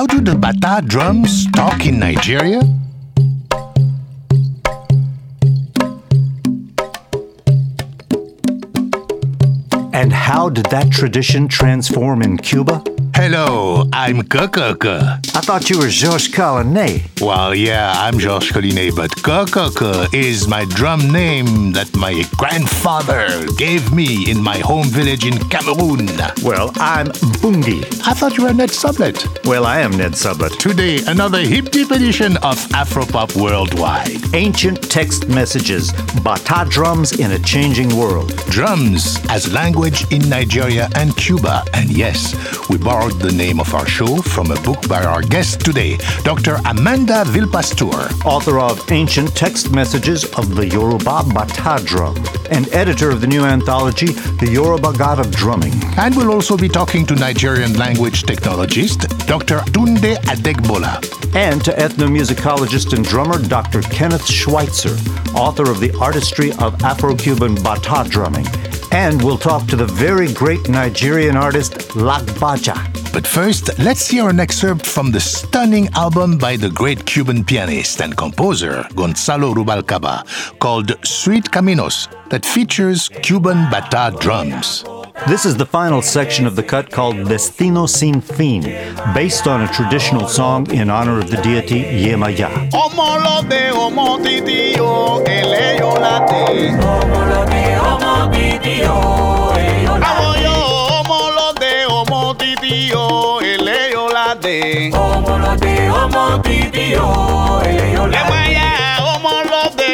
How do the Bata drums talk in Nigeria? And how did that tradition transform in Cuba? Hello, I'm Kakaka. I thought you were Georges Collinet. Well, yeah, I'm Georges Collinet, but Kakaka is my drum name that my grandfather gave me in my home village in Cameroon. Well, I'm Bungi. I thought you were Ned Sublette. Well, I am Ned Sublette. Today, another hip deep edition of Afropop Worldwide. Ancient text messages, Bata drums in a changing world. Drums as language in Nigeria and Cuba. And yes, we borrowed the name of our show from a book by our guest today, Dr. Amanda Villepastour, author of Ancient Text Messages of the Yoruba Bata Drum, and editor of the new anthology, The Yoruba God of Drumming. And we'll also be talking to Nigerian language technologist, Dr. Tunde Adegbola. And to ethnomusicologist and drummer, Dr. Kenneth Schweitzer, author of The Artistry of Afro Cuban Bata Drumming. And we'll talk to the very great Nigerian artist Lagbaja. But first, let's hear an excerpt from the stunning album by the great Cuban pianist and composer Gonzalo Rubalcaba called Suite Caminos that features Cuban bata drums. This is the final section of the cut called Destino Sin Fin, based on a traditional song in honor of the deity Yemaya.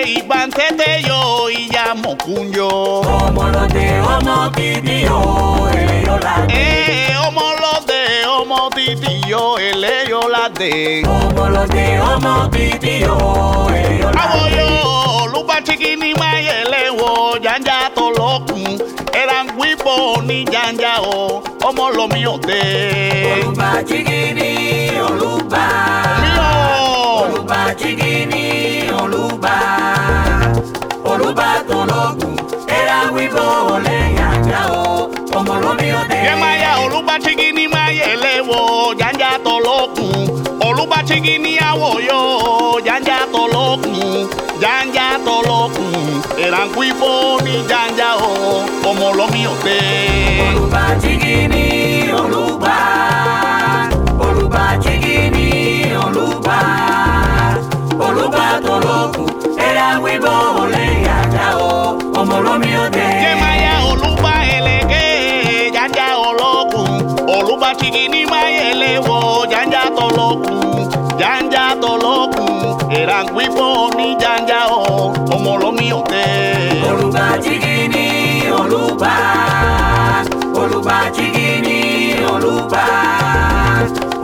Ibantete yo y llamo cuño. Como los de homo titío, ellos la Eh, homo los de homo titío, ellos la de. Como los de homo chiki ni mayele wo janja tolokun eran gwipo ni janja o ọmọ lomi ọtẹ. olùbá chiki ni olùbá. yíyọ. olùbá chiki ni olùbá. olùbá tolokun eran gwipo ni janja o ọmọ lomi ọtẹ. yẹ máa ya olùbá chiki ni mayele wo janja tolokun olùbá chiki ni awọ yọ janja tọlọkùn. Èràǹkú ifó ní jàǹjà o ọmọ ọlọ́mí ọ̀tẹ́. olùbá jígí ni olùbá olùbá jígí ni olùbá olùbá tọlọkùn èràǹkú ifó ní jàǹjà o ọmọ ọlọ́mí ọ̀tẹ́. jẹ́máyà olùbá ẹlẹ́gẹ́? Jàǹjà ọlọ́kùn. Olùbá jígí ni máyẹ̀lẹ́ wọ jàǹjà tọlọkùn. Jàǹjà tọlọkùn. Èràǹkú ifó ní jàǹjà o ọlọ́mí ọ̀tẹ́. olùgbà jígí ni olùgbà olùgbà jígí ni olùgbà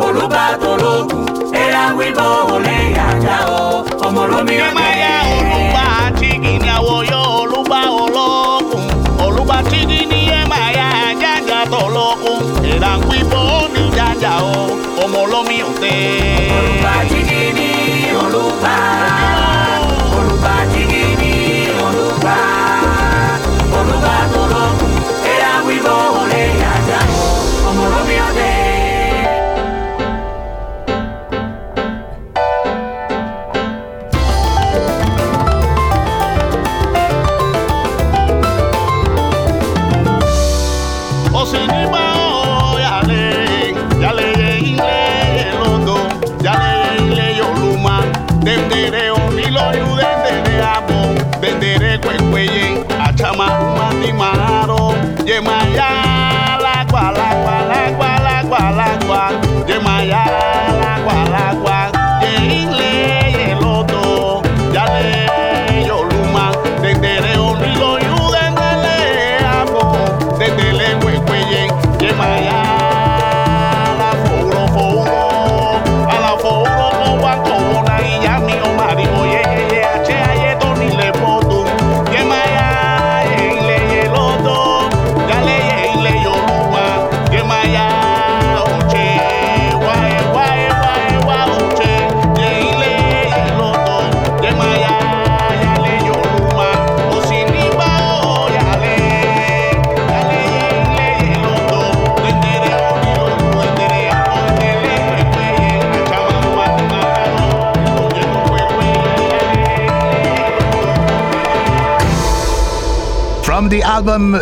olùgbà tó lóògùn ẹ̀rá wíwọ́ olè yàjà o ọmọ ọlọ́mí ọ̀tẹ́. ẹ máa yá olùgbà jígí ni àwọ̀ yọ olùgbà ọlọ́kùn olùgbà jígí ni ẹ máa yá jájà tọ̀lọ́kùn ẹ̀rá wíwọ́ ní jájà o ọmọ ọlọ́mí ọ̀tẹ́. olùgbà jígí ni olùgbà.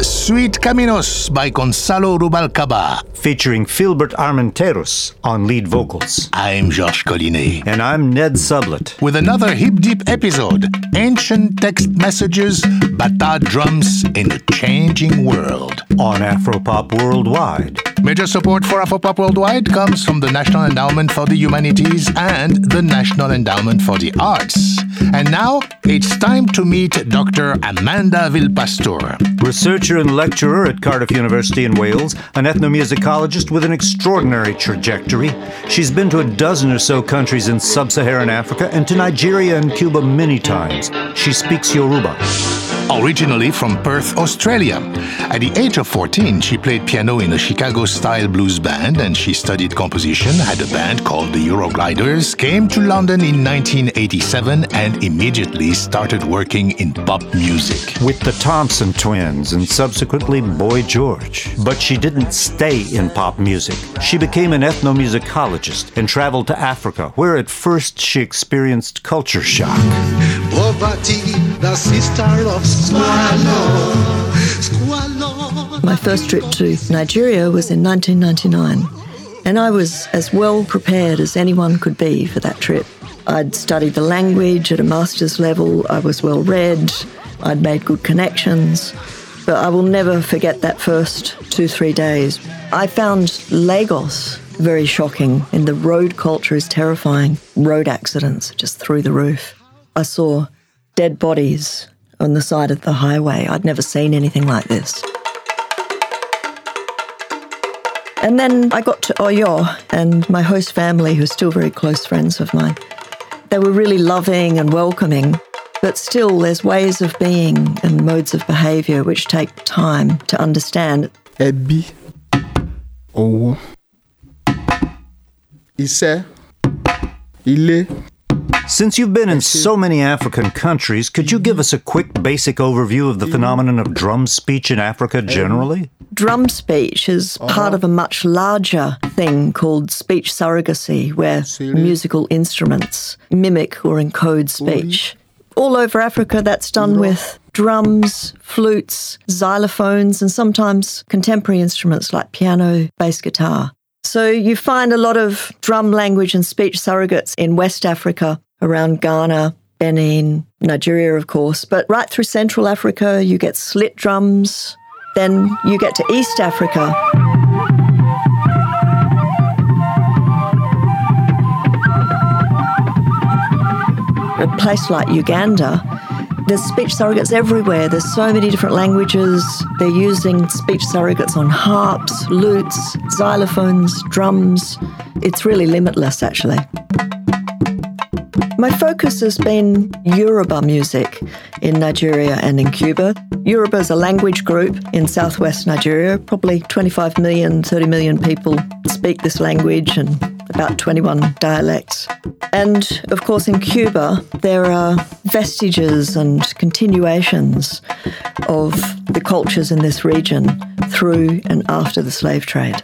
Suite Caminos by Gonzalo Rubalcaba. Featuring Filbert Armenteros on lead vocals. I'm Georges Collinet. And I'm Ned Sublette. With another Hip Deep episode Ancient Text Messages, Bata Drums in a Changing World. On Afropop Worldwide. Major support for Afropop Worldwide comes from the National Endowment for the Humanities and the National Endowment for the Arts. And now it's time to meet Dr. Amanda Villepastour. Researcher and lecturer at Cardiff University in Wales, an ethnomusicologist with an extraordinary trajectory. She's been to a dozen or so countries in sub Saharan Africa and to Nigeria and Cuba many times. She speaks Yoruba originally from Perth, Australia. At the age of 14, she played piano in a Chicago style blues band and she studied composition, had a band called the Eurogliders, came to London in 1987 and immediately started working in pop music. With the Thompson twins and subsequently Boy George. But she didn't stay in pop music. She became an ethnomusicologist and traveled to Africa, where at first she experienced culture shock. Poverty, the sister of my first trip to Nigeria was in 1999, and I was as well prepared as anyone could be for that trip. I'd studied the language at a master's level, I was well read, I'd made good connections, but I will never forget that first two, three days. I found Lagos very shocking, and the road culture is terrifying. Road accidents just through the roof. I saw dead bodies on the side of the highway. I'd never seen anything like this. And then I got to Oyo, and my host family, who are still very close friends of mine, they were really loving and welcoming. But still, there's ways of being and modes of behaviour which take time to understand. Ẹbí, owó, iṣẹ́, ilé. Since you've been in so many African countries, could you give us a quick basic overview of the mm. phenomenon of drum speech in Africa um, generally? Drum speech is uh-huh. part of a much larger thing called speech surrogacy, where musical instruments mimic or encode speech. All over Africa, that's done with drums, flutes, xylophones, and sometimes contemporary instruments like piano, bass guitar. So you find a lot of drum language and speech surrogates in West Africa around Ghana, Benin, Nigeria, of course, but right through Central Africa, you get slit drums. Then you get to East Africa. A place like Uganda, there's speech surrogates everywhere. There's so many different languages. They're using speech surrogates on harps, lutes, xylophones, drums. It's really limitless, actually. My focus has been Yoruba music in Nigeria and in Cuba. Yoruba is a language group in southwest Nigeria. Probably 25 million, 30 million people speak this language and about 21 dialects. And of course, in Cuba, there are vestiges and continuations of the cultures in this region through and after the slave trade.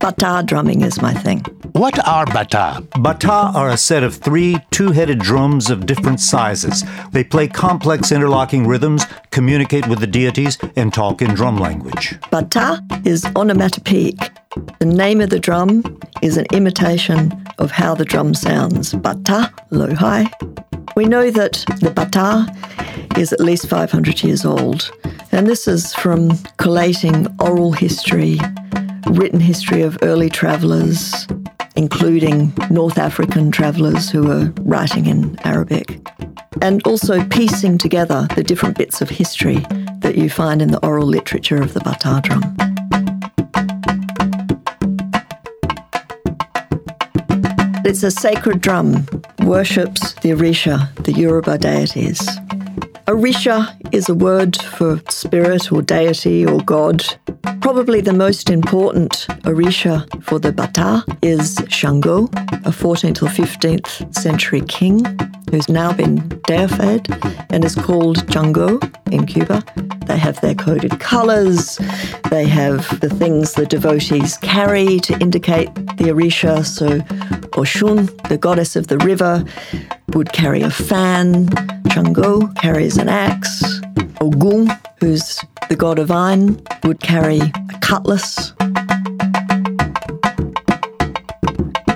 Bata drumming is my thing. What are bata? Bata are a set of three two headed drums of different sizes. They play complex interlocking rhythms, communicate with the deities, and talk in drum language. Bata is onomatopoeic. The name of the drum is an imitation of how the drum sounds. Bata, low high. We know that the bata is at least 500 years old, and this is from collating oral history written history of early travellers, including North African travellers who were writing in Arabic, and also piecing together the different bits of history that you find in the oral literature of the Bata drum. It's a sacred drum, worships the Orisha, the Yoruba deities. Orisha is a word for spirit or deity or god. Probably the most important Orisha for the Bata is Shango, a 14th or 15th century king who's now been deified and is called Changó in Cuba. They have their coded colours, they have the things the devotees carry to indicate the Orisha. So, Oshun, the goddess of the river, would carry a fan. Shango carries an axe. Ogun, who's the god of iron, would carry a cutlass.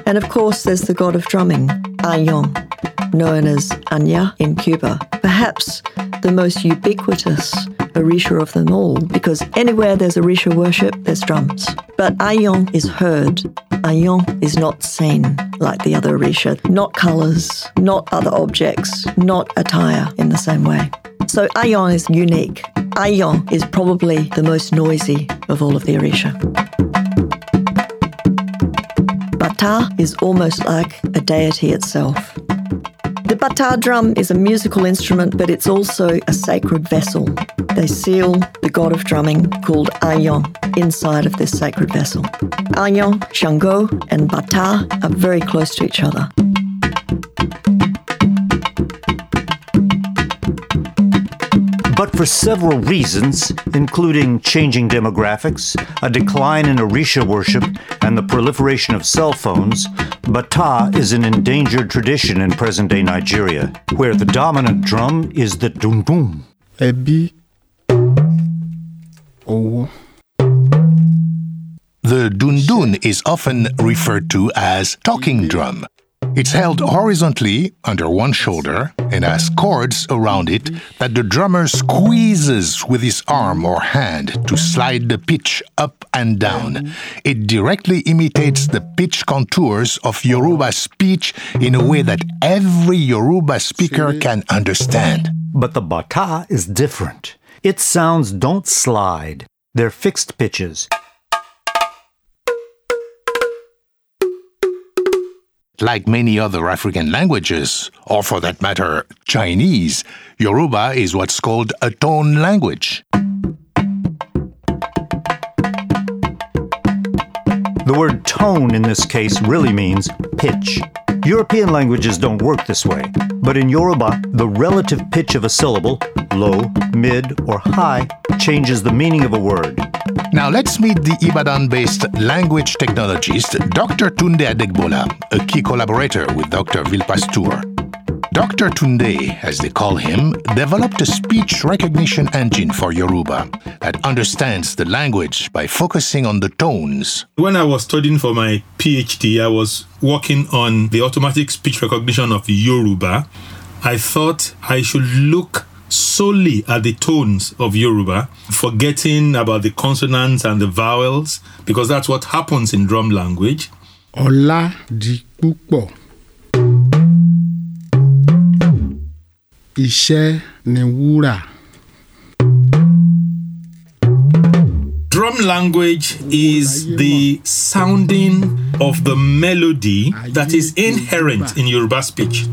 And of course, there's the god of drumming, Ayan, known as Añá in Cuba, perhaps the most ubiquitous Orisha of them all, because anywhere there's Orisha worship, there's drums. But Ayan is heard. Ayan is not seen like the other Orisha, not colours, not other objects, not attire in the same way. So Ayan is unique. Ayan is probably the most noisy of all of the Orisha. Bata is almost like a deity itself. The bata drum is a musical instrument, but it's also a sacred vessel. They seal the god of drumming called Ayan inside of this sacred vessel. Ayan, Shango, and bata are very close to each other. But for several reasons, including changing demographics, a decline in Orisha worship, and the proliferation of cell phones, Bata is an endangered tradition in present day Nigeria, where the dominant drum is the dundun. ẹbí owó The dundun is often referred to as talking drum. It's held horizontally under one shoulder and has cords around it that the drummer squeezes with his arm or hand to slide the pitch up and down. It directly imitates the pitch contours of Yoruba speech in a way that every Yoruba speaker can understand. But the bata is different. Its sounds don't slide, they're fixed pitches. Like many other African languages, or for that matter, Chinese, Yoruba is what's called a tone language. The word tone in this case really means pitch. European languages don't work this way, but in Yoruba, the relative pitch of a syllable, low, mid, or high, changes the meaning of a word. Now let's meet the Ibadan based language technologist Dr. Tunde Adegbola, a key collaborator with Dr. Villepastour. Dr. Tunde, as they call him, developed a speech recognition engine for Yoruba that understands the language by focusing on the tones. When I was studying for my PhD, I was working on the automatic speech recognition of Yoruba. I thought I should look solely at the tones of Yoruba, forgetting about the consonants and the vowels, because that's what happens in drum language. ọlá di púpọ̀ iṣẹ́ ni wúrà Drum language is the sounding of the melody that is inherent in Yoruba speech.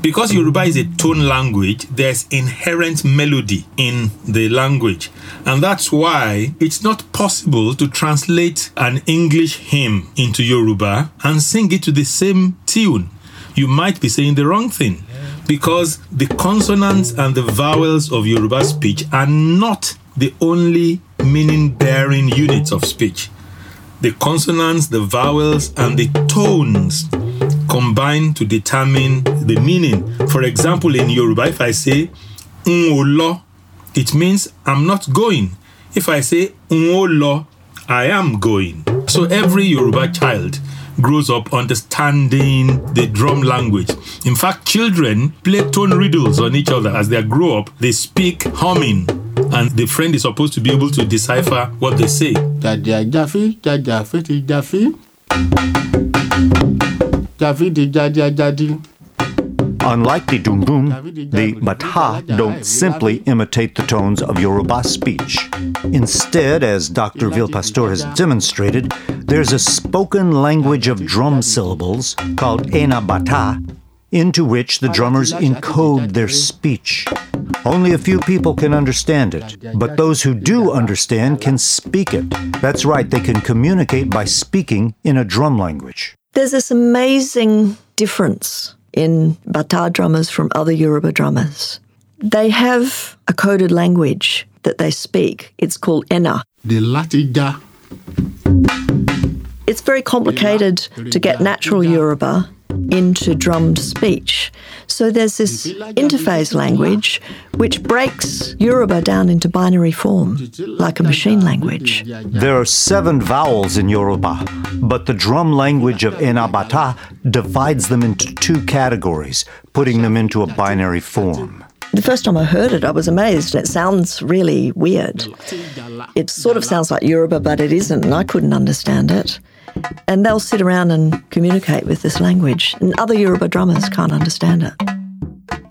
Because Yoruba is a tone language, there's inherent melody in the language. And that's why it's not possible to translate an English hymn into Yoruba and sing it to the same tune. You might be saying the wrong thing because the consonants and the vowels of Yoruba speech are not the only meaning bearing units of speech. The consonants, the vowels, and the tones combine to determine the meaning. For example, in Yoruba, if I say "N-O-lo," it means I'm not going. If I say "N-O-lo," I am going. So every Yoruba child grows up understanding the drum language. In fact, children play tone riddles on each other as they grow up. They speak humming, and the friend is supposed to be able to decipher what they say. jàjà jáfí jàjà fètè jáfí Unlike the dundun, the bata don't simply imitate the tones of Yoruba speech. Instead, as Dr. Villepastour has demonstrated, there's a spoken language of drum syllables called enabata, into which the drummers encode their speech. Only a few people can understand it, but those who do understand can speak it. That's right, they can communicate by speaking in a drum language. There's this amazing difference in Bata drummers from other Yoruba drummers. They have a coded language that they speak. It's called Ena. láti já It's very complicated to get natural Yoruba into drummed speech. So there's this interphase language which breaks Yoruba down into binary form, like a machine language. There are seven vowels in Yoruba, but the drum language of Enabata divides them into two categories, putting them into a binary form. The first time I heard it, I was amazed. It sounds really weird. It sort of sounds like Yoruba, but it isn't, and I couldn't understand it. And they'll sit around and communicate with this language, and other Yoruba drummers can't understand it.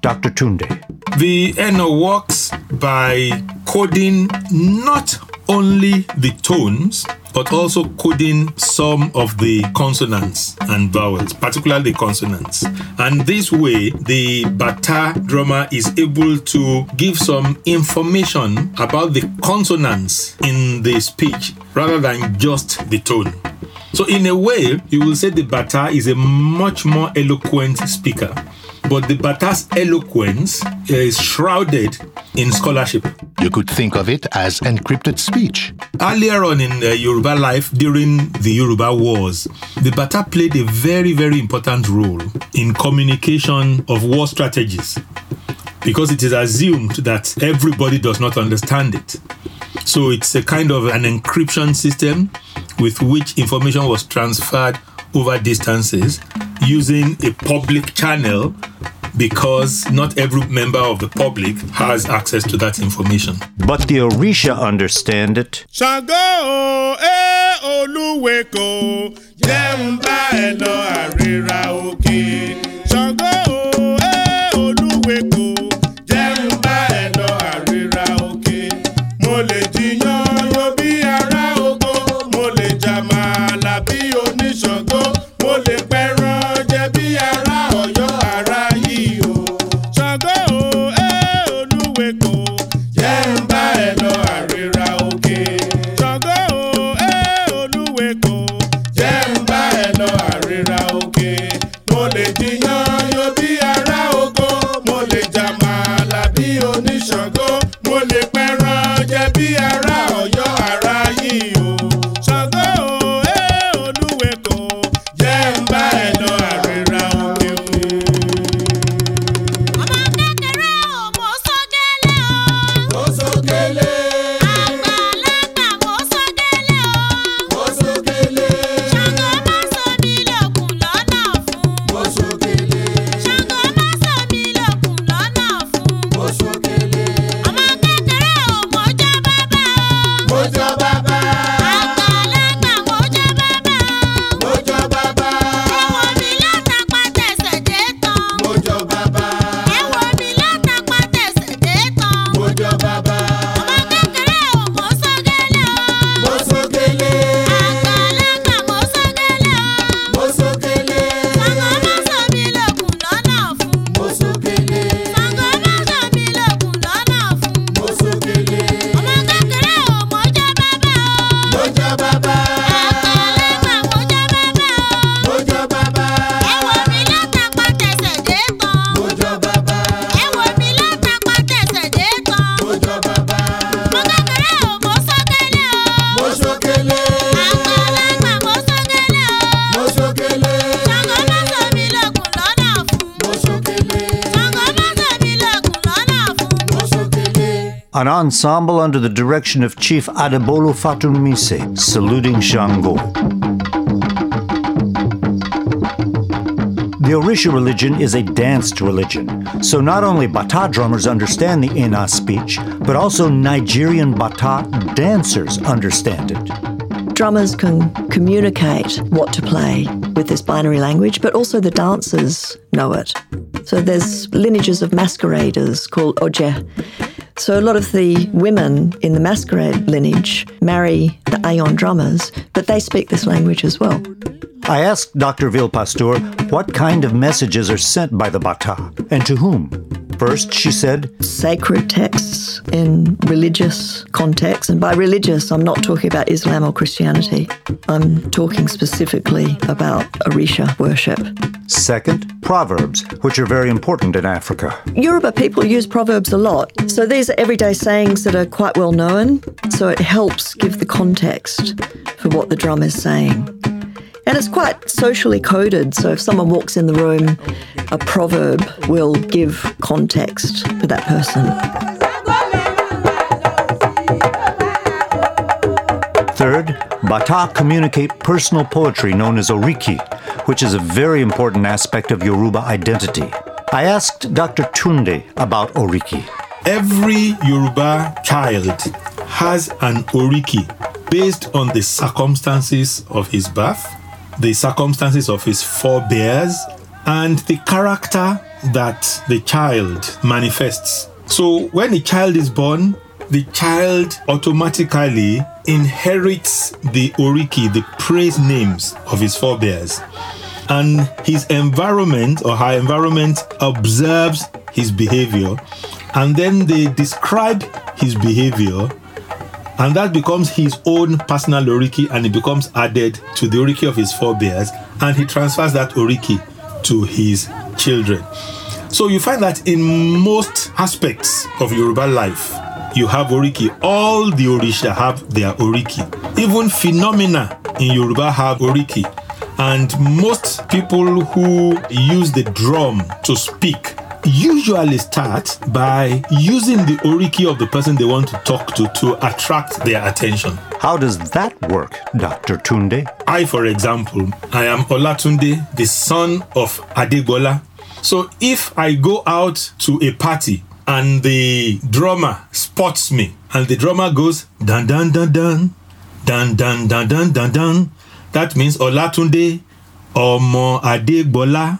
Dr. Tunde. The Ena works by coding not only the tones, but also coding some of the consonants and vowels, particularly the consonants. And this way, the Bata drummer is able to give some information about the consonants in the speech rather than just the tone. So, in a way, you will say the Bata is a much more eloquent speaker. But the Bata's eloquence is shrouded in scholarship. You could think of it as encrypted speech. Earlier on in uh, Yoruba life, during the Yoruba Wars, the Bata played a very, very important role in communication of war strategies because it is assumed that everybody does not understand it. So it's a kind of an encryption system with which information was transferred over distances using a public channel because not every member of the public has access to that information. But the Orisha understand it. ṣàngó ẹ olúwẹ̀kọ jẹ́ bá ẹ lọ àríra òkè. ṣàngó ẹ olúwẹ̀kọ An ensemble under the direction of Chief Adebolu Fatunmise, saluting Shango. The Orisha religion is a danced religion, so not only Bata drummers understand the Ena speech, but also Nigerian Bata dancers understand it. Drummers can communicate what to play with this binary language, but also the dancers know it. So there's lineages of masqueraders called Oje. So a lot of the women in the masquerade lineage marry the Ayan drummers, but they speak this language as well. I asked Dr. Villepastour what kind of messages are sent by the Bata and to whom. First, she said, Sacred texts in religious contexts. and by religious, I'm not talking about Islam or Christianity. I'm talking specifically about Orisha worship. second, proverbs, which are very important in Africa. Yoruba people use proverbs a lot. So these are everyday sayings that are quite well known. So it helps give the context for what the drum is saying. And it's quite socially coded, so if someone walks in the room, a proverb will give context for that person. Third, Bata communicate personal poetry known as oriki, which is a very important aspect of Yoruba identity. I asked Dr. Tunde about oriki. Every Yoruba child has an oriki based on the circumstances of his birth, the circumstances of his forebears, and the character that the child manifests. So when a child is born, the child automatically inherits the oriki, the praise names of his forebears. And his environment or her environment observes his behavior and then they describe his behavior and that becomes his own personal oriki and it becomes added to the oriki of his forebears and he transfers that oriki to his children. So you find that in most aspects of Yoruba life, you have oriki. All the Orisha have their oriki. Even phenomena in Yoruba have oriki. And most people who use the drum to speak usually start by using the oriki of the person they want to talk to to attract their attention. How does that work, Dr. Tunde? I, for example, I am Olatunde, the son of Adegbola. So if I go out to a party and the drummer spots me and the drummer goes dan dan dan dan dan dan dan dan dan dan, that means Olatunde Omo Adegbola.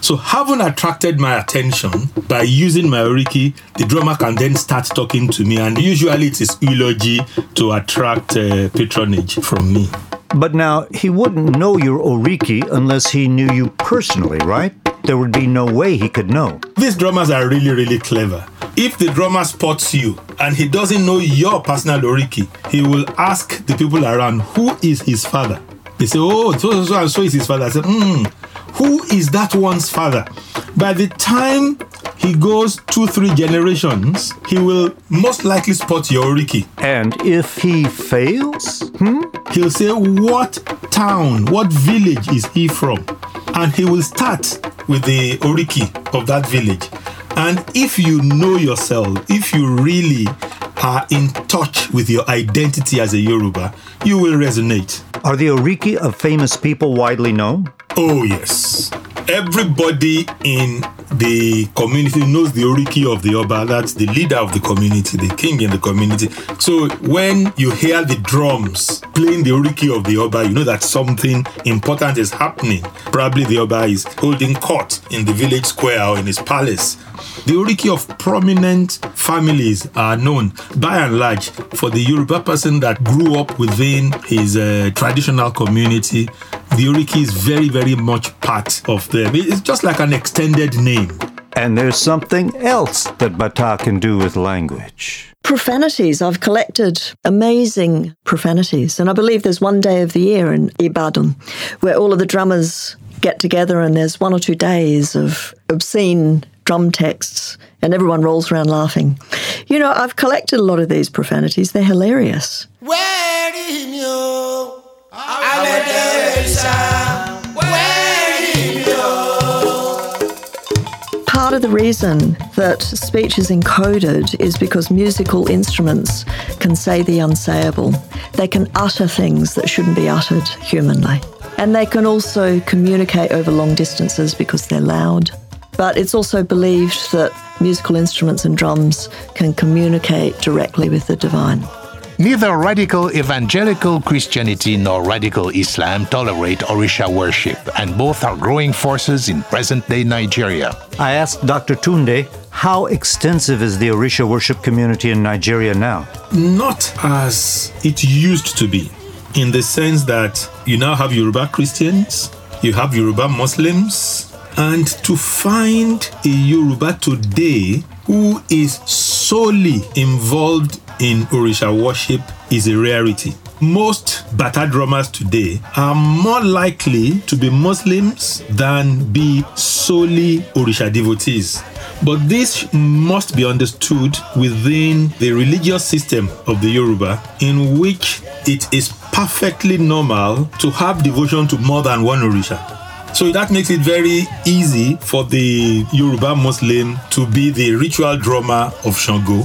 So having attracted my attention by using my oriki, the drummer can then start talking to me and usually it is eulogy to attract uh, patronage from me. But now, he wouldn't know your oriki unless he knew you personally, right? There would be no way he could know. These drummers are really, really clever. If the drummer spots you and he doesn't know your personal oriki, he will ask the people around who is his father. They say, Oh, so, so, so and so is his father. I say, Hmm, who is that one's father? By the time he goes two, three generations, he will most likely spot your oriki. And if he fails? Hmm? He'll say, What town, what village is he from? And he will start with the oriki of that village. And if you know yourself, if you really are in touch with your identity as a Yoruba, you will resonate. Are the oriki of famous people widely known? Oh, yes. Everybody in the community knows the Oriki of the Oba. That's the leader of the community, the king in the community. So when you hear the drums playing the Oriki of the Oba, you know that something important is happening. Probably the Oba is holding court in the village square or in his palace. The Oriki of prominent families are known by and large for the Yoruba person that grew up within his uh, traditional community. The Oriki is very, very much part of them. It's just like an extended name. And there's something else that Bata can do with language. Profanities. I've collected amazing profanities. And I believe there's one day of the year in Ibadan where all of the drummers get together and there's one or two days of obscene drum texts and everyone rolls around laughing. You know, I've collected a lot of these profanities. They're hilarious. Wẹ́ẹ̀rì mi o, àwẹ̀dẹ̀ ìṣá. Wẹ́ẹ̀rì mi o. Part of the reason that speech is encoded is because musical instruments can say the unsayable. They can utter things that shouldn't be uttered humanly. And they can also communicate over long distances because they're loud. But it's also believed that musical instruments and drums can communicate directly with the divine. Neither radical evangelical Christianity nor radical Islam tolerate Orisha worship, and both are growing forces in present day Nigeria. I asked Dr. Tunde, how extensive is the Orisha worship community in Nigeria now? Not as it used to be, in the sense that you now have Yoruba Christians, you have Yoruba Muslims, And to find a Yoruba today who is solely involved in Orisha worship is a rarity. Most Bata drummers today are more likely to be Muslims than be solely Orisha devotees. But this must be understood within the religious system of the Yoruba, in which it is perfectly normal to have devotion to more than one Orisha. So that makes it very easy for the Yoruba Muslim to be the ritual drummer of Shango.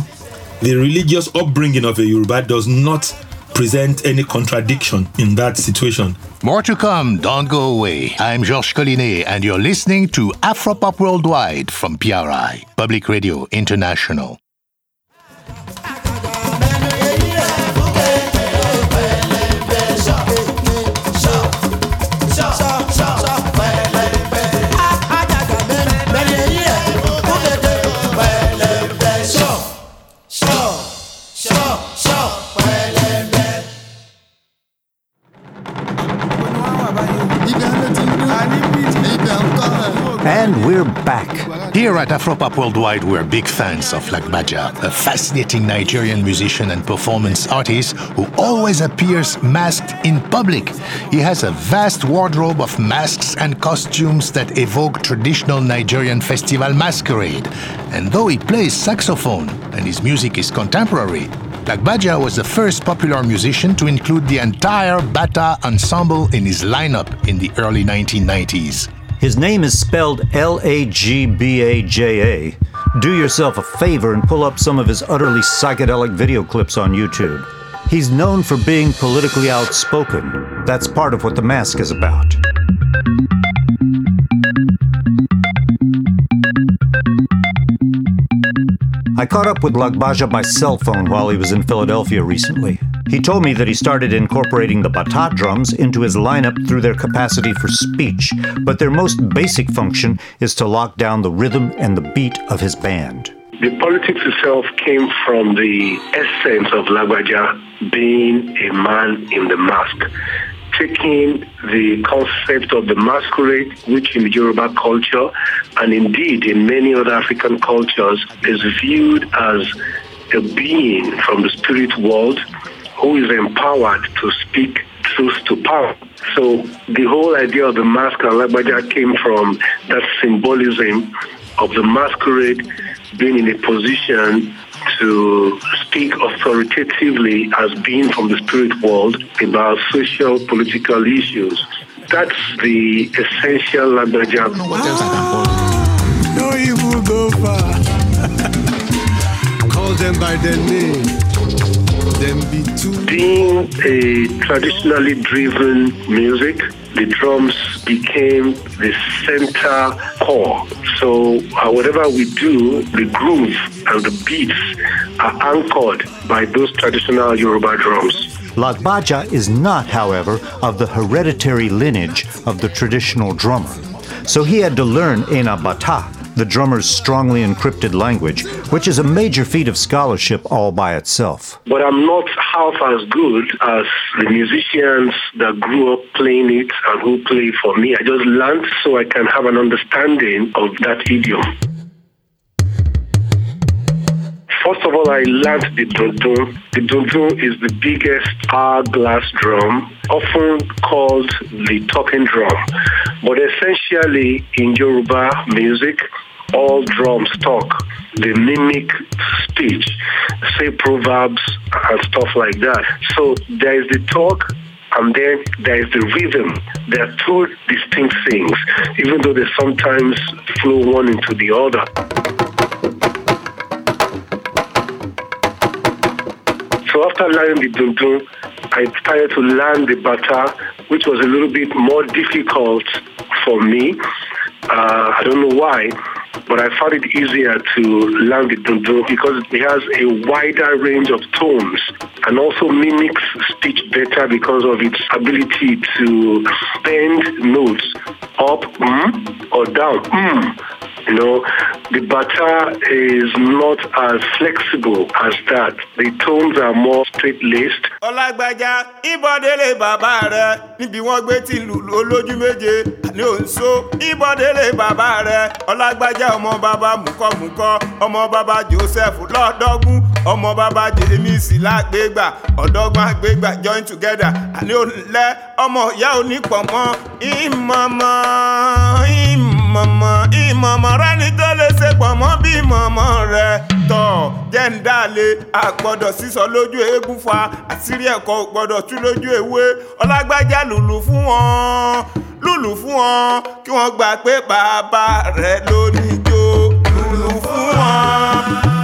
The religious upbringing of a Yoruba does not present any contradiction in that situation. More to come, don't go away. I'm Georges Collinet, and you're listening to Afropop Worldwide from PRI, Public Radio International. And we're back. Here at Afropop Worldwide, we're big fans of Lagbaja, a fascinating Nigerian musician and performance artist who always appears masked in public. He has a vast wardrobe of masks and costumes that evoke traditional Nigerian festival masquerade. And though he plays saxophone and his music is contemporary, Lagbaja was the first popular musician to include the entire Bata ensemble in his lineup in the early 1990s. His name is spelled L A G B A J A. Do yourself a favor and pull up some of his utterly psychedelic video clips on YouTube. He's known for being politically outspoken. That's part of what the mask is about. I caught up with Lagbaja by cell phone while he was in Philadelphia recently. He told me that he started incorporating the bata drums into his lineup through their capacity for speech, but their most basic function is to lock down the rhythm and the beat of his band. The politics itself came from the essence of Lagbaja being a man in the mask taking the concept of the masquerade, which in Yoruba culture and indeed in many other African cultures is viewed as a being from the spirit world who is empowered to speak truth to power. So the whole idea of the mask and Lagbaja came from that symbolism of the masquerade being in a position to speak authoritatively as being from the spirit world about social political issues. That's the essential Lagbaja. Ah! No evil go far. Call them by their name. Them be too. Being a traditionally driven music, the drums became the center core. So uh, whatever we do, the groove and the beats are anchored by those traditional Yoruba drums. Lagbaja is not, however, of the hereditary lineage of the traditional drummer. So he had to learn Ena Bata, the drummer's strongly encrypted language, which is a major feat of scholarship all by itself. But I'm not half as good as the musicians that grew up playing it and who play for me. I just learned so I can have an understanding of that idiom. First of all, I learned the dundun. The dundun is the biggest hourglass drum, often called the talking drum. But essentially, in Yoruba music, all drums talk. They mimic speech, say proverbs and stuff like that. So there is the talk and then there is the rhythm. There are two distinct things, even though they sometimes flow one into the other. So after learning the dundun, I started to learn the bata, which was a little bit more difficult for me. Uh, I don't know why, but I found it easier to learn the dundun because it has a wider range of tones and also mimics speech better because of its ability to bend notes up mm, or down mm, You know, the bata is not as flexible as that. The tones are more straight-laced. ọlágbájá ìbọdélé bàbá rẹ níbi wọn gbé tí lùlù olójú méje ní òǹso ìbọdélé bàbá rẹ ọlágbájá ọmọ bàbá mùkọmùkọ ọmọ bàbá joseph lọdọgún ọmọ bàbá james lágbègbà ọdọgbọn àgbègbà join together àní òǹlẹ ọmọ ìyá onípọmọ ìmọmọ ìmọmọ ìmọmọ rẹ ní tó lè ṣe pọmọ bí ìmọmọ rẹ tọ jẹ́ńdálẹ̀ àgbọ̀dọ̀ sísọ lójú eégún fa àṣírí ẹ̀kọ́ gbọ́dọ̀ tú lójú ewé. Ọlágbájá lùlù fún wọn lùlù fún wọn kí wọ́n gbà pé bàbá rẹ̀ ló níjó lùlù fún wọn.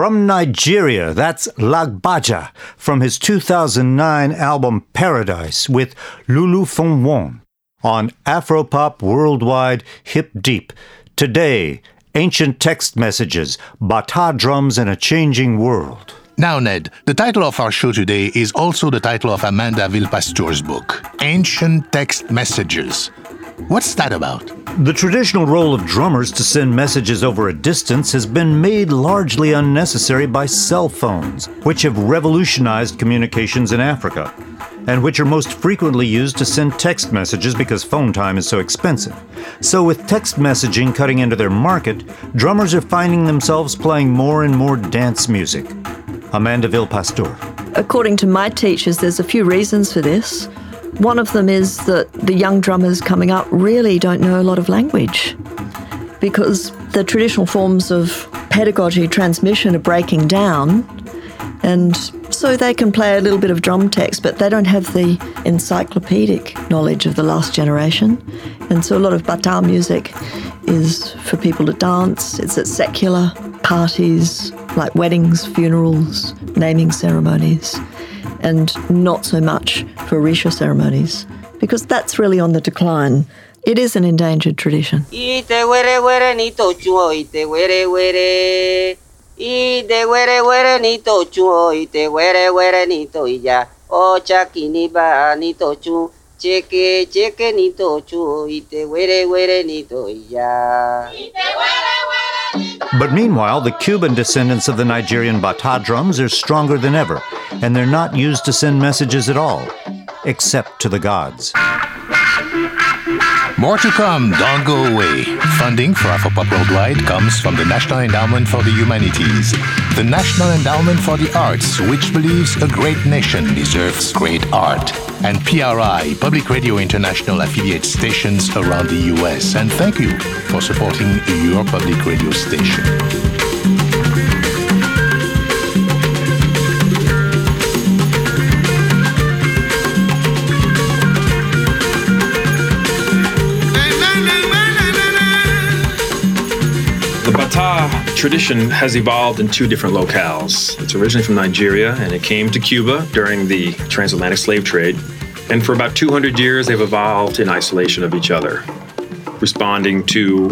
From Nigeria, that's Lagbaja from his 2009 album Paradise with Lulu Fonwon on Afropop Worldwide Hip Deep. Today, ancient text messages, bata drums in a changing world. Now, Ned, the title of our show today is also the title of Amanda Villepastour's book, Ancient Text Messages. What's that about? The traditional role of drummers to send messages over a distance has been made largely unnecessary by cell phones, which have revolutionized communications in Africa, and which are most frequently used to send text messages because phone time is so expensive. So, with text messaging cutting into their market, drummers are finding themselves playing more and more dance music. Amanda Villepastour. According to my teachers, there's a few reasons for this. One of them is that the young drummers coming up really don't know a lot of language because the traditional forms of pedagogy transmission are breaking down. And so they can play a little bit of drum text, but they don't have the encyclopedic knowledge of the last generation. And so a lot of Bata music is for people to dance, it's at secular parties like weddings, funerals, naming ceremonies, and not so much for Risha ceremonies, because that's really on the decline. It is an endangered tradition. Ite were were ni to chuo ite were were Ite were were ni to chuo ite were were But meanwhile, the Cuban descendants of the Nigerian bata drums are stronger than ever, and they're not used to send messages at all, except to the gods. More to come, don't go away. Funding for Afropop Worldwide comes from the National Endowment for the Humanities, the National Endowment for the Arts, which believes a great nation deserves great art, and PRI, Public Radio International affiliate stations around the US. And thank you for supporting your public radio station. Tradition has evolved in two different locales. It's originally from Nigeria and it came to Cuba during the transatlantic slave trade. And for about 200 years, they've evolved in isolation of each other, responding to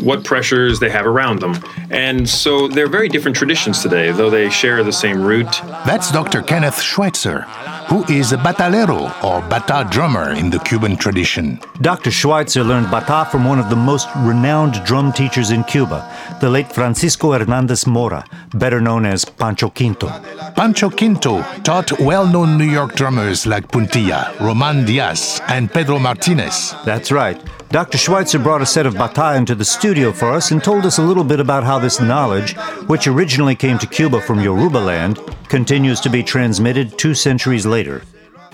what pressures they have around them. And so they're very different traditions today, though they share the same root. That's Dr. Kenneth Schweitzer, who is a batalero or bata drummer in the Cuban tradition. Dr. Schweitzer learned bata from one of the most renowned drum teachers in Cuba, the late Francisco Hernandez Mora, better known as Pancho Quinto. Pancho Quinto taught well known New York drummers like Puntilla, Roman Diaz, and Pedro Martinez. That's right. Dr. Schweitzer brought a set of bata into the studio for us and told us a little bit about how this knowledge, which originally came to Cuba from Yoruba land, continues to be transmitted two centuries later.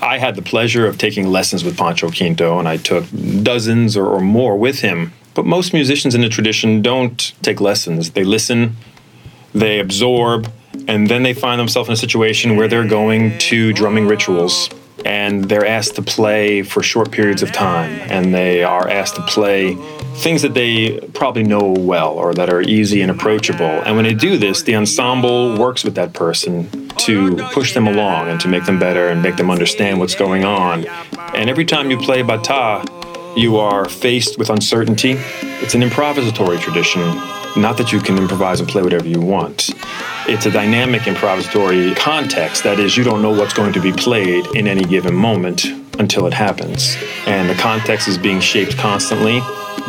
I had the pleasure of taking lessons with Pancho Quinto, and I took dozens or, or more with him. But most musicians in the tradition don't take lessons. They listen, they absorb, and then they find themselves in a situation where they're going to drumming rituals. And they're asked to play for short periods of time, and they are asked to play things that they probably know well or that are easy and approachable. And when they do this, the ensemble works with that person to push them along and to make them better and make them understand what's going on. And every time you play bata, you are faced with uncertainty. It's an improvisatory tradition, not that you can improvise and play whatever you want. It's a dynamic improvisatory context. That is, you don't know what's going to be played in any given moment until it happens. And the context is being shaped constantly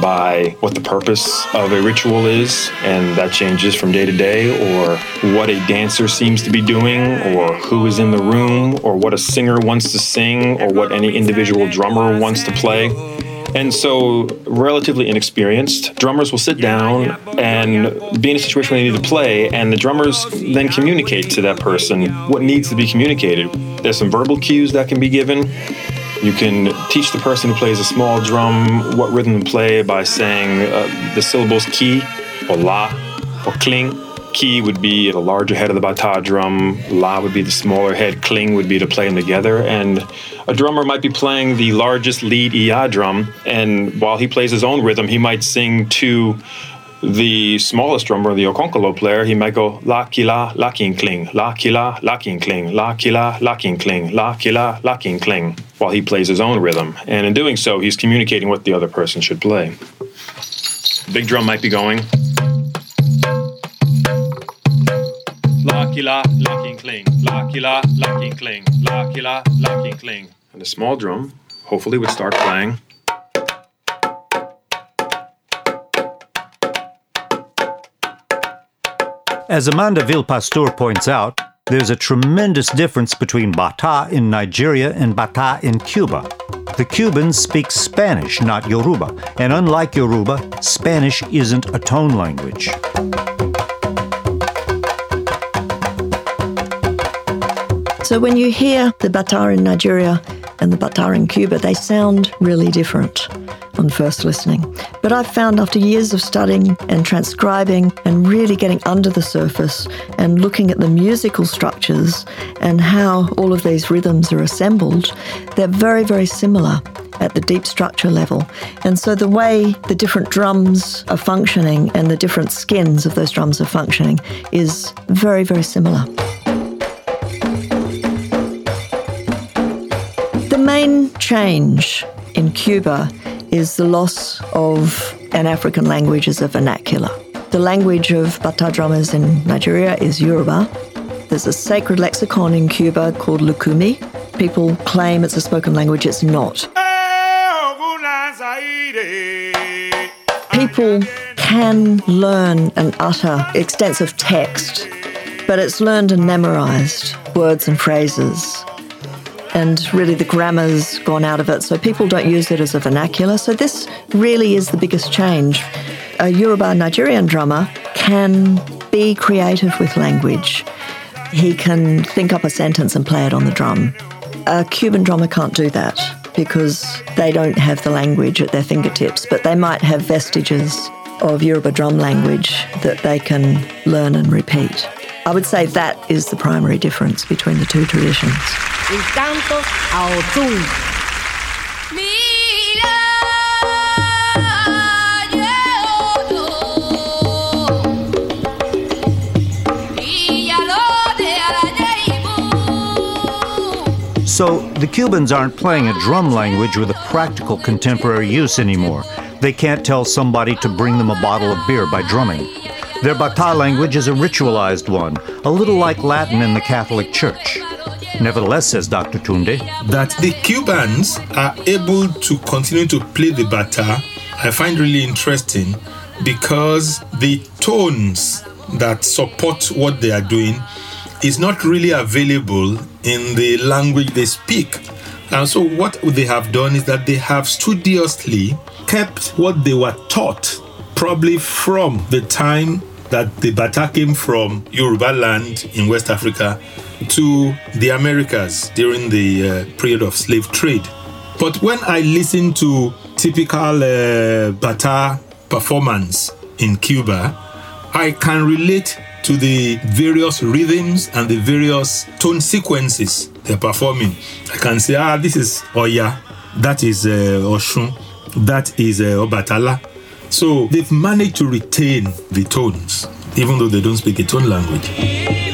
by what the purpose of a ritual is, and that changes from day to day, or what a dancer seems to be doing, or who is in the room, or what a singer wants to sing, or what any individual drummer wants to play. And so, relatively inexperienced drummers will sit down and be in a situation where they need to play, and the drummers then communicate to that person what needs to be communicated. There's some verbal cues that can be given. You can teach the person who plays a small drum what rhythm to play by saying uh, the syllables ki, or la, or kling. Ki would be the larger head of the bata drum, la would be the smaller head, kling would be to play them together. And a drummer might be playing the largest lead iya drum, and while he plays his own rhythm, he might sing to the smallest drummer, the okonkolo player, he might go la kila la king kling, la kila la king kling, la kila la king kling, la kila la king kling, while he plays his own rhythm. And in doing so, he's communicating what the other person should play. Big drum might be going. La kila la king kling, la kila la king la kila la. And the small drum hopefully would start playing. As Amanda Villepastour points out, there's a tremendous difference between Bata in Nigeria and Bata in Cuba. The Cubans speak Spanish, not Yoruba, and unlike Yoruba, Spanish isn't a tone language. So when you hear the Bata in Nigeria and the Bata in Cuba, they sound really different on first listening. But I've found after years of studying and transcribing and really getting under the surface and looking at the musical structures and how all of these rhythms are assembled, they're very, very similar at the deep structure level. And so the way the different drums are functioning and the different skins of those drums are functioning is very, very similar. Main change in Cuba is the loss of an African language as a vernacular. The language of Bata drummers in Nigeria is Yoruba. There's a sacred lexicon in Cuba called Lukumi. People claim it's a spoken language, it's not. People can learn and utter extensive text, but it's learned and memorized words and phrases and really the grammar's gone out of it, so people don't use it as a vernacular. So this really is the biggest change. A Yoruba Nigerian drummer can be creative with language. He can think up a sentence and play it on the drum. A Cuban drummer can't do that because they don't have the language at their fingertips, but they might have vestiges of Yoruba drum language that they can learn and repeat. I would say that is the primary difference between the two traditions. El canto a Otún. So the Cubans aren't playing a drum language with a practical contemporary use anymore. They can't tell somebody to bring them a bottle of beer by drumming. Their Bata language is a ritualized one, a little like Latin in the Catholic Church. Nevertheless, says Dr. Tunde, that the Cubans are able to continue to play the bata, I find really interesting because the tones that support what they are doing is not really available in the language they speak. And so, what they have done is that they have studiously kept what they were taught, probably from the time that the Bata came from Yoruba land in West Africa to the Americas during the uh, period of slave trade. But when I listen to typical uh, Bata performance in Cuba, I can relate to the various rhythms and the various tone sequences they're performing. I can say, ah, this is Oya, that is uh, Oshun, that is uh, Obatala. So they've managed to retain the tones, even though they don't speak a tone language.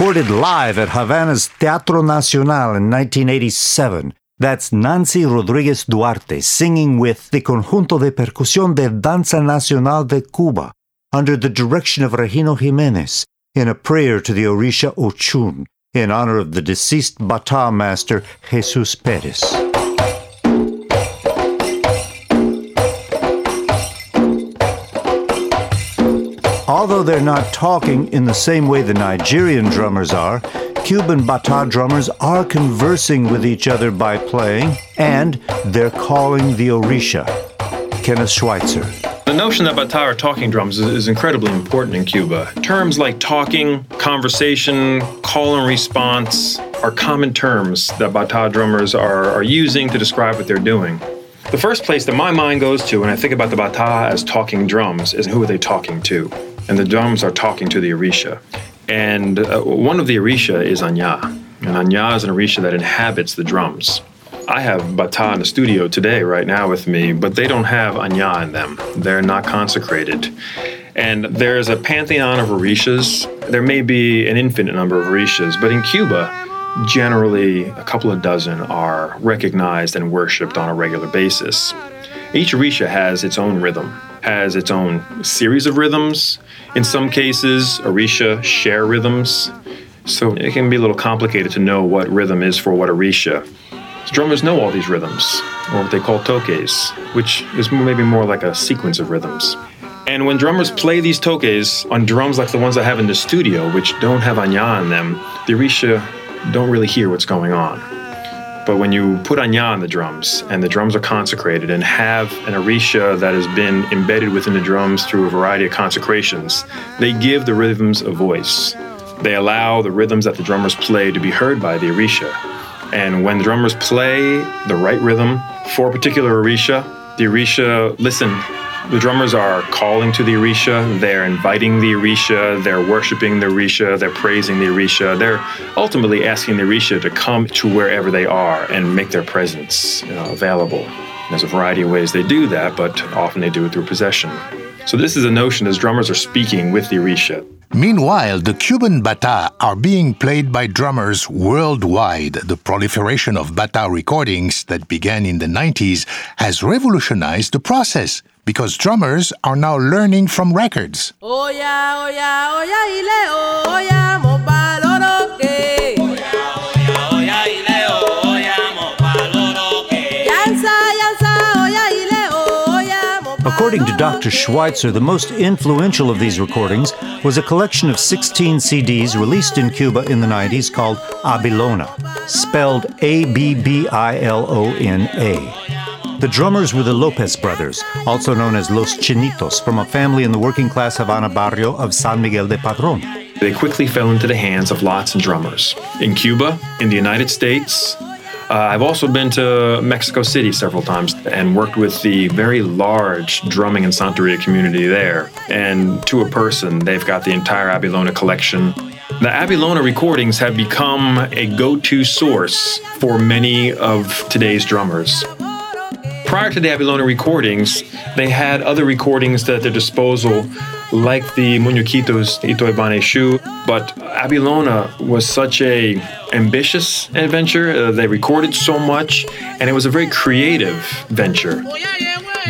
Recorded live at Havana's Teatro Nacional in 1987. That's Nancy Rodriguez Duarte singing with the Conjunto de Percusión de Danza Nacional de Cuba under the direction of Regino Jimenez in a prayer to the Orisha Ochun in honor of the deceased Bata master Jesus Perez. Although they're not talking in the same way the Nigerian drummers are, Cuban bata drummers are conversing with each other by playing, and they're calling the Orisha. Kenneth Schweitzer. The notion that bata are talking drums is, is incredibly important in Cuba. Terms like talking, conversation, call and response are common terms that bata drummers are, are using to describe what they're doing. The first place that my mind goes to when I think about the bata as talking drums is who are they talking to? And the drums are talking to the Orisha. And uh, one of the Orisha is Añá. And Añá is an Orisha that inhabits the drums. I have bata in the studio today, right now, with me, but they don't have Añá in them. They're not consecrated. And there's a pantheon of Orishas. There may be an infinite number of Orishas, but in Cuba, generally a couple of dozen are recognized and worshipped on a regular basis. Each Orisha has its own rhythm, has its own series of rhythms. In some cases, Orisha share rhythms, so it can be a little complicated to know what rhythm is for what Orisha. Drummers know all these rhythms, or what they call tokes, which is maybe more like a sequence of rhythms. And when drummers play these tokes on drums like the ones I have in the studio, which don't have Añá in them, the Orisha don't really hear what's going on. But when you put Añá on the drums and the drums are consecrated and have an orisha that has been embedded within the drums through a variety of consecrations, they give the rhythms a voice. They allow the rhythms that the drummers play to be heard by the orisha. And when the drummers play the right rhythm for a particular orisha, the orisha listen the drummers are calling to the Orisha, they're inviting the Orisha, they're worshiping the Orisha, they're praising the Orisha, they're ultimately asking the Orisha to come to wherever they are and make their presence you know, available. There's a variety of ways they do that, but often they do it through possession. So this is a notion as drummers are speaking with the Orisha. Meanwhile, the Cuban bata are being played by drummers worldwide. The proliferation of bata recordings that began in the 90s has revolutionized the process because drummers are now learning from records. Oya, oya, oya, ile, oya, mo pa loroke. Oya, oya, ile, oya, mo pa loroke. Yansa, yansa, oya, ile, oya, mo pa According to Dr. Schweitzer, the most influential of these recordings was a collection of 16 CDs released in Cuba in the 90s called Abbilona, spelled A B B I L O N A. The drummers were the Lopez brothers, also known as Los Chinitos, from a family in the working class Havana barrio of San Miguel de Padron. They quickly fell into the hands of lots of drummers. In Cuba, in the United States, uh, I've also been to Mexico City several times and worked with the very large drumming and Santeria community there. And to a person, they've got the entire Abbilona collection. The Abbilona recordings have become a go to source for many of today's drummers. Prior to the Abbilona recordings, they had other recordings at their disposal, like the Muñequitos Ito Iban Echu, but Abbilona was such a ambitious adventure. Uh, they recorded so much, and it was a very creative venture.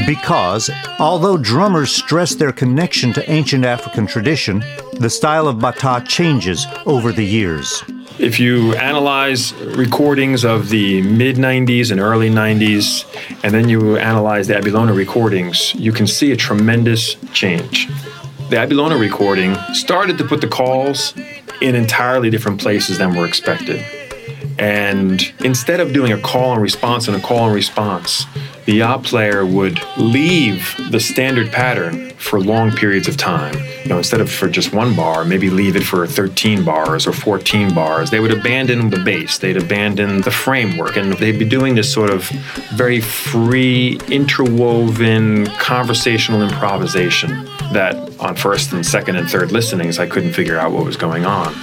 Because, although drummers stress their connection to ancient African tradition, the style of bata changes over the years. If you analyze recordings of the mid 90s and early 90s, and then you analyze the Abbilona recordings, you can see a tremendous change. The Abbilona recording started to put the calls in entirely different places than were expected. And instead of doing a call and response and a call and response, the yacht player would leave the standard pattern for long periods of time. You know, instead of for just one bar, maybe leave it for 13 bars or 14 bars. They would abandon the bass, they'd abandon the framework, and they'd be doing this sort of very free, interwoven conversational improvisation that on first and second and third listenings, I couldn't figure out what was going on.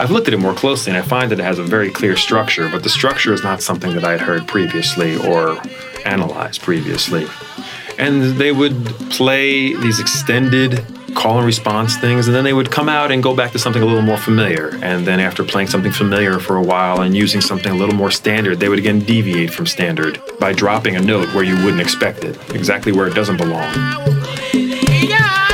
I've looked at it more closely and I find that it has a very clear structure, but the structure is not something that I had heard previously or analyzed previously. And they would play these extended call and response things, and then they would come out and go back to something a little more familiar. And then after playing something familiar for a while and using something a little more standard, they would again deviate from standard by dropping a note where you wouldn't expect it, exactly where it doesn't belong. Yeah.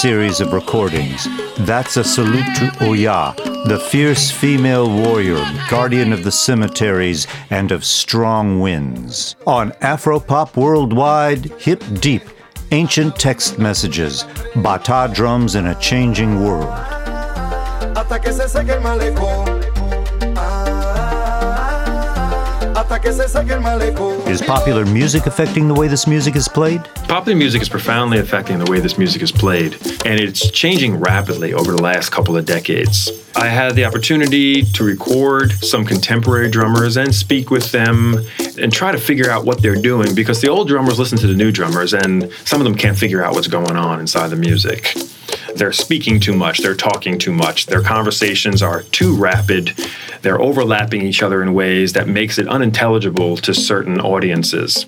Series of recordings. That's a salute to Oya, the fierce female warrior, guardian of the cemeteries and of strong winds. On Afropop Worldwide, hip deep, ancient text messages, bata drums in a changing world. Is popular music affecting the way this music is played? Popular music is profoundly affecting the way this music is played, and it's changing rapidly over the last couple of decades. I had the opportunity to record some contemporary drummers and speak with them and try to figure out what they're doing because the old drummers listen to the new drummers, and some of them can't figure out what's going on inside the music. They're speaking too much, they're talking too much, their conversations are too rapid, they're overlapping each other in ways that makes it unintelligible to certain audiences.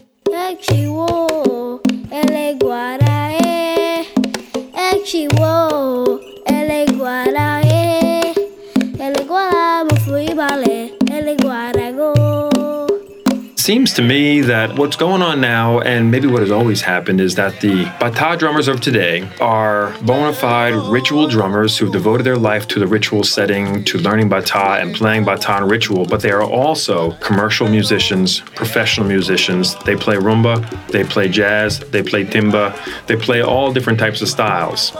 Seems to me that what's going on now, and maybe what has always happened, is that the bata drummers of today are bona fide ritual drummers who've devoted their life to the ritual setting, to learning bata and playing bata and ritual, but they are also commercial musicians, professional musicians. They play rumba, they play jazz, they play timba, they play all different types of styles.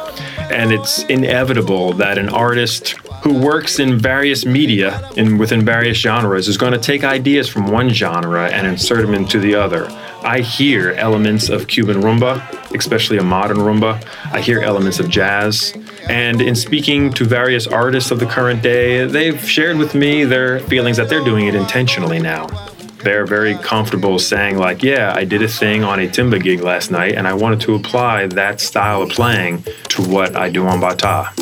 And it's inevitable that an artist who works in various media and within various genres is going to take ideas from one genre and insert them into the other. I hear elements of Cuban rumba, especially a modern rumba. I hear elements of jazz. And in speaking to various artists of the current day, they've shared with me their feelings that they're doing it intentionally now. They're very comfortable saying, like, yeah, I did a thing on a timba gig last night, and I wanted to apply that style of playing to what I do on bata.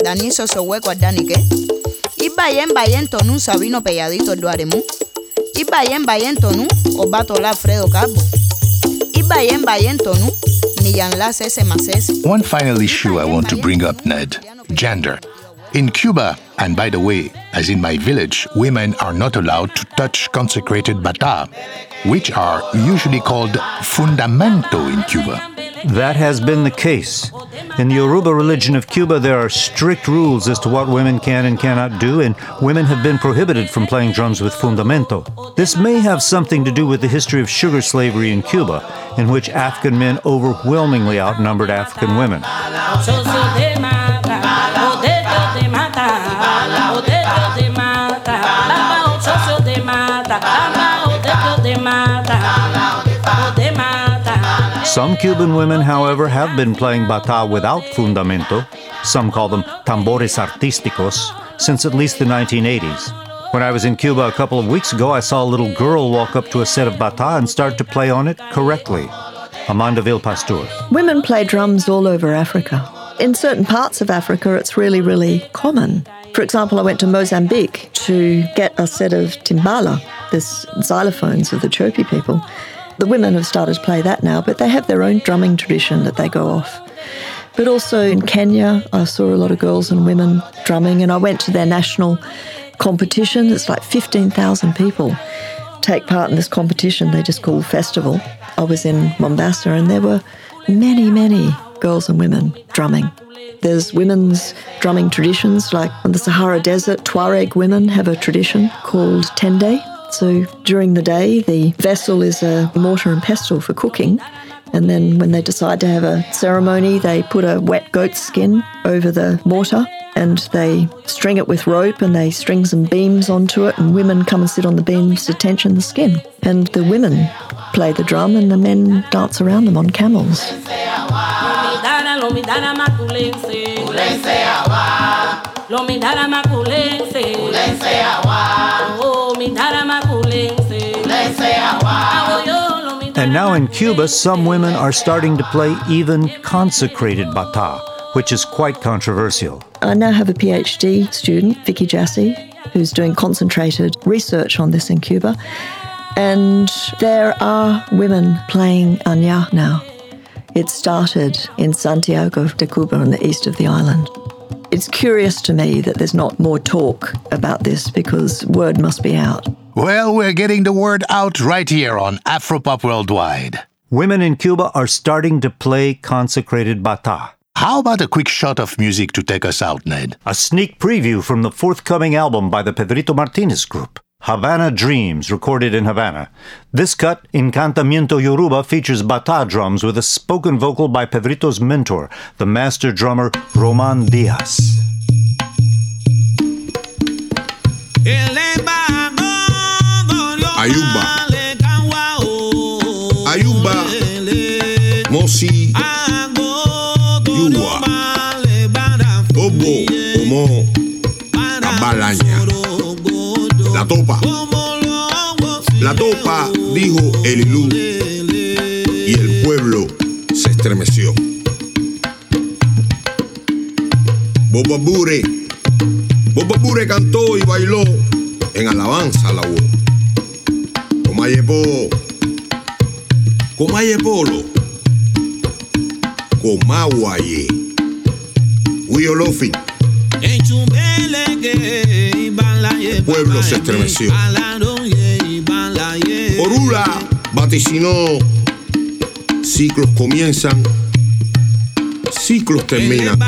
Ibayen bayen tonu, Dani soso Dani que. Ibayen bayen tonu Sabino pelladito duaremu. Ibayen bayen tonu Obato la Alfredo Cabo. Ibayen bayen tonu Niyan la sese masese. One final issue I want to bring up, Ned gender. In Cuba, and by the way, as in my village, women are not allowed to touch consecrated bata, which are usually called fundamento in Cuba. That has been the case. In the Yoruba religion of Cuba, there are strict rules as to what women can and cannot do, and women have been prohibited from playing drums with fundamento. This may have something to do with the history of sugar slavery in Cuba, in which African men overwhelmingly outnumbered African women. Some Cuban women, however, have been playing bata without fundamento. Some call them tambores artísticos since at least the 1980s. When I was in Cuba a couple of weeks ago, I saw a little girl walk up to a set of bata and start to play on it correctly. Amanda Villepastour. Women play drums all over Africa. In certain parts of Africa, it's really, really common. For example, I went to Mozambique to get a set of timbila, this xylophones of the Chopi people. The women have started to play that now, but they have their own drumming tradition that they go off. But also in Kenya, I saw a lot of girls and women drumming, and I went to their national competition. It's like 15,000 people take part in this competition they just call festival. I was in Mombasa, and there were many, many girls and women drumming. There's women's drumming traditions, like on the Sahara Desert, Tuareg women have a tradition called Tende. So during the day, the vessel is a mortar and pestle for cooking. And then when they decide to have a ceremony, they put a wet goat skin over the mortar and they string it with rope and they string some beams onto it. And women come and sit on the beams to tension the skin. And the women play the drum and the men dance around them on camels. And now in Cuba, some women are starting to play even consecrated bata, which is quite controversial. I now have a PhD student, Vicky Jassey, who's doing concentrated research on this in Cuba. And there are women playing Añá now. It started in Santiago de Cuba on the east of the island. It's curious to me that there's not more talk about this because word must be out. Well, we're getting the word out right here on Afropop Worldwide. women in Cuba are starting to play consecrated bata. How about a quick shot of music to take us out, Ned? A sneak preview from the forthcoming album by the Pedrito Martinez Group. Havana Dreams, recorded in Havana. This cut, Encantamiento Yoruba, features bata drums with a spoken vocal by Pedrito's mentor, the master drummer Roman Diaz. Mosi. Obo. Omo. La topa. La topa, dijo Elilú. Y el pueblo se estremeció. Bobabure. Bobabure cantó y bailó en alabanza a la voz. Comayepo. Comayepolo. Comaguaye. Huiolofi. El pueblo se estremeció. Orula vaticinó. Ciclos comienzan, ciclos terminan.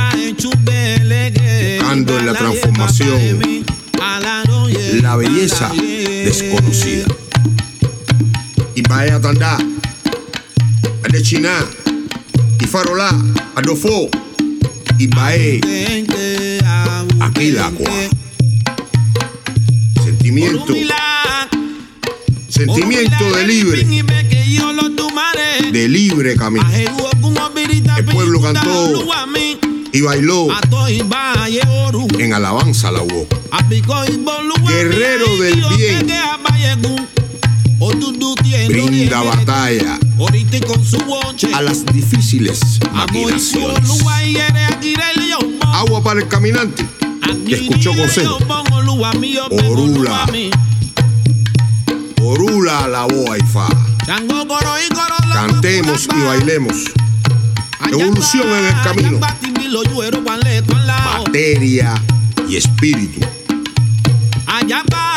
Buscando en la transformación la belleza desconocida. Y vaya tandá, de China, y farolá, adofo, y bae, aquí la. Sentimiento, sentimiento de libre, de libre camino. El pueblo cantó y bailó en alabanza a la voz. Guerrero del bien, brinda batalla. A las difíciles maquinaciones. Agua para el caminante. Que escuchó consejo. Orula, Orula la boa y fa. Cantemos y bailemos. Evolución en el camino. Materia y espíritu.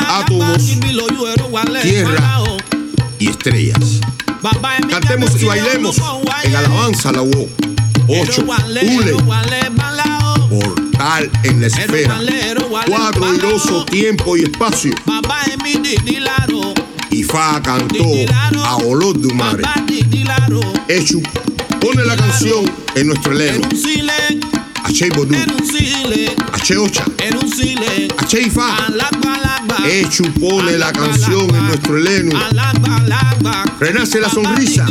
Átomos, tierra y estrellas. Cantemos y bailemos en alabanza a la voz. Ocho, Ule, en la esfera. Cuadro airoso, tiempo y espacio. Y Fa cantó a olor de madre. Hecho, pone la canción en nuestro eleno. Ache Bodú, Ache Ocha, Ache Ifa. Hecho pone la canción en nuestro eleno. Renace la sonrisa,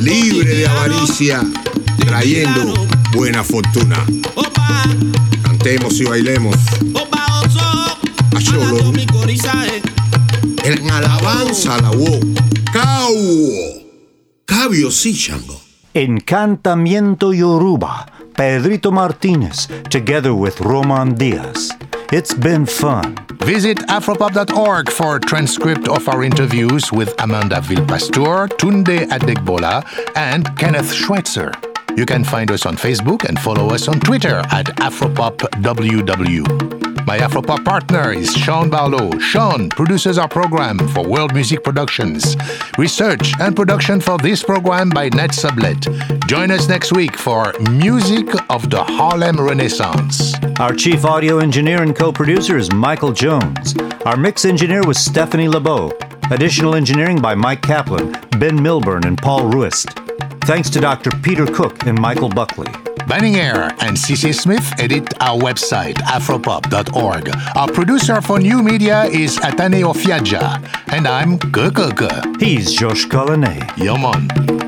libre de avaricia, trayendo buena fortuna. Cantemos y bailemos. Ache Olor. Ah, en alabanza a la voz. Cao. Cabio sí, Changó. Encantamiento Yoruba, Pedrito Martinez, together with Roman Diaz. It's been fun. Visit afropop.org for a transcript of our interviews with Amanda Villepastour, Tunde Adegbola, and Kenneth Schweitzer. You can find us on Facebook and follow us on Twitter at AfropopWW. My Afropop partner is Sean Barlow. Sean produces our program for World Music Productions. Research and production for this program by Ned Sublette. Join us next week for Music of the Harlem Renaissance. Our chief audio engineer and co producer is Michael Jones. Our mix engineer was Stephanie LeBeau. Additional engineering by Mike Kaplan, Ben Milburn, and Paul Ruest. Thanks to Dr. Peter Cook and Michael Buckley. Banning Eyre and CC Smith edit our website, afropop.org. Our producer for new media is Ataneo Fiaggia, and I'm Kekeke. He's Georges Collinet. Yomon.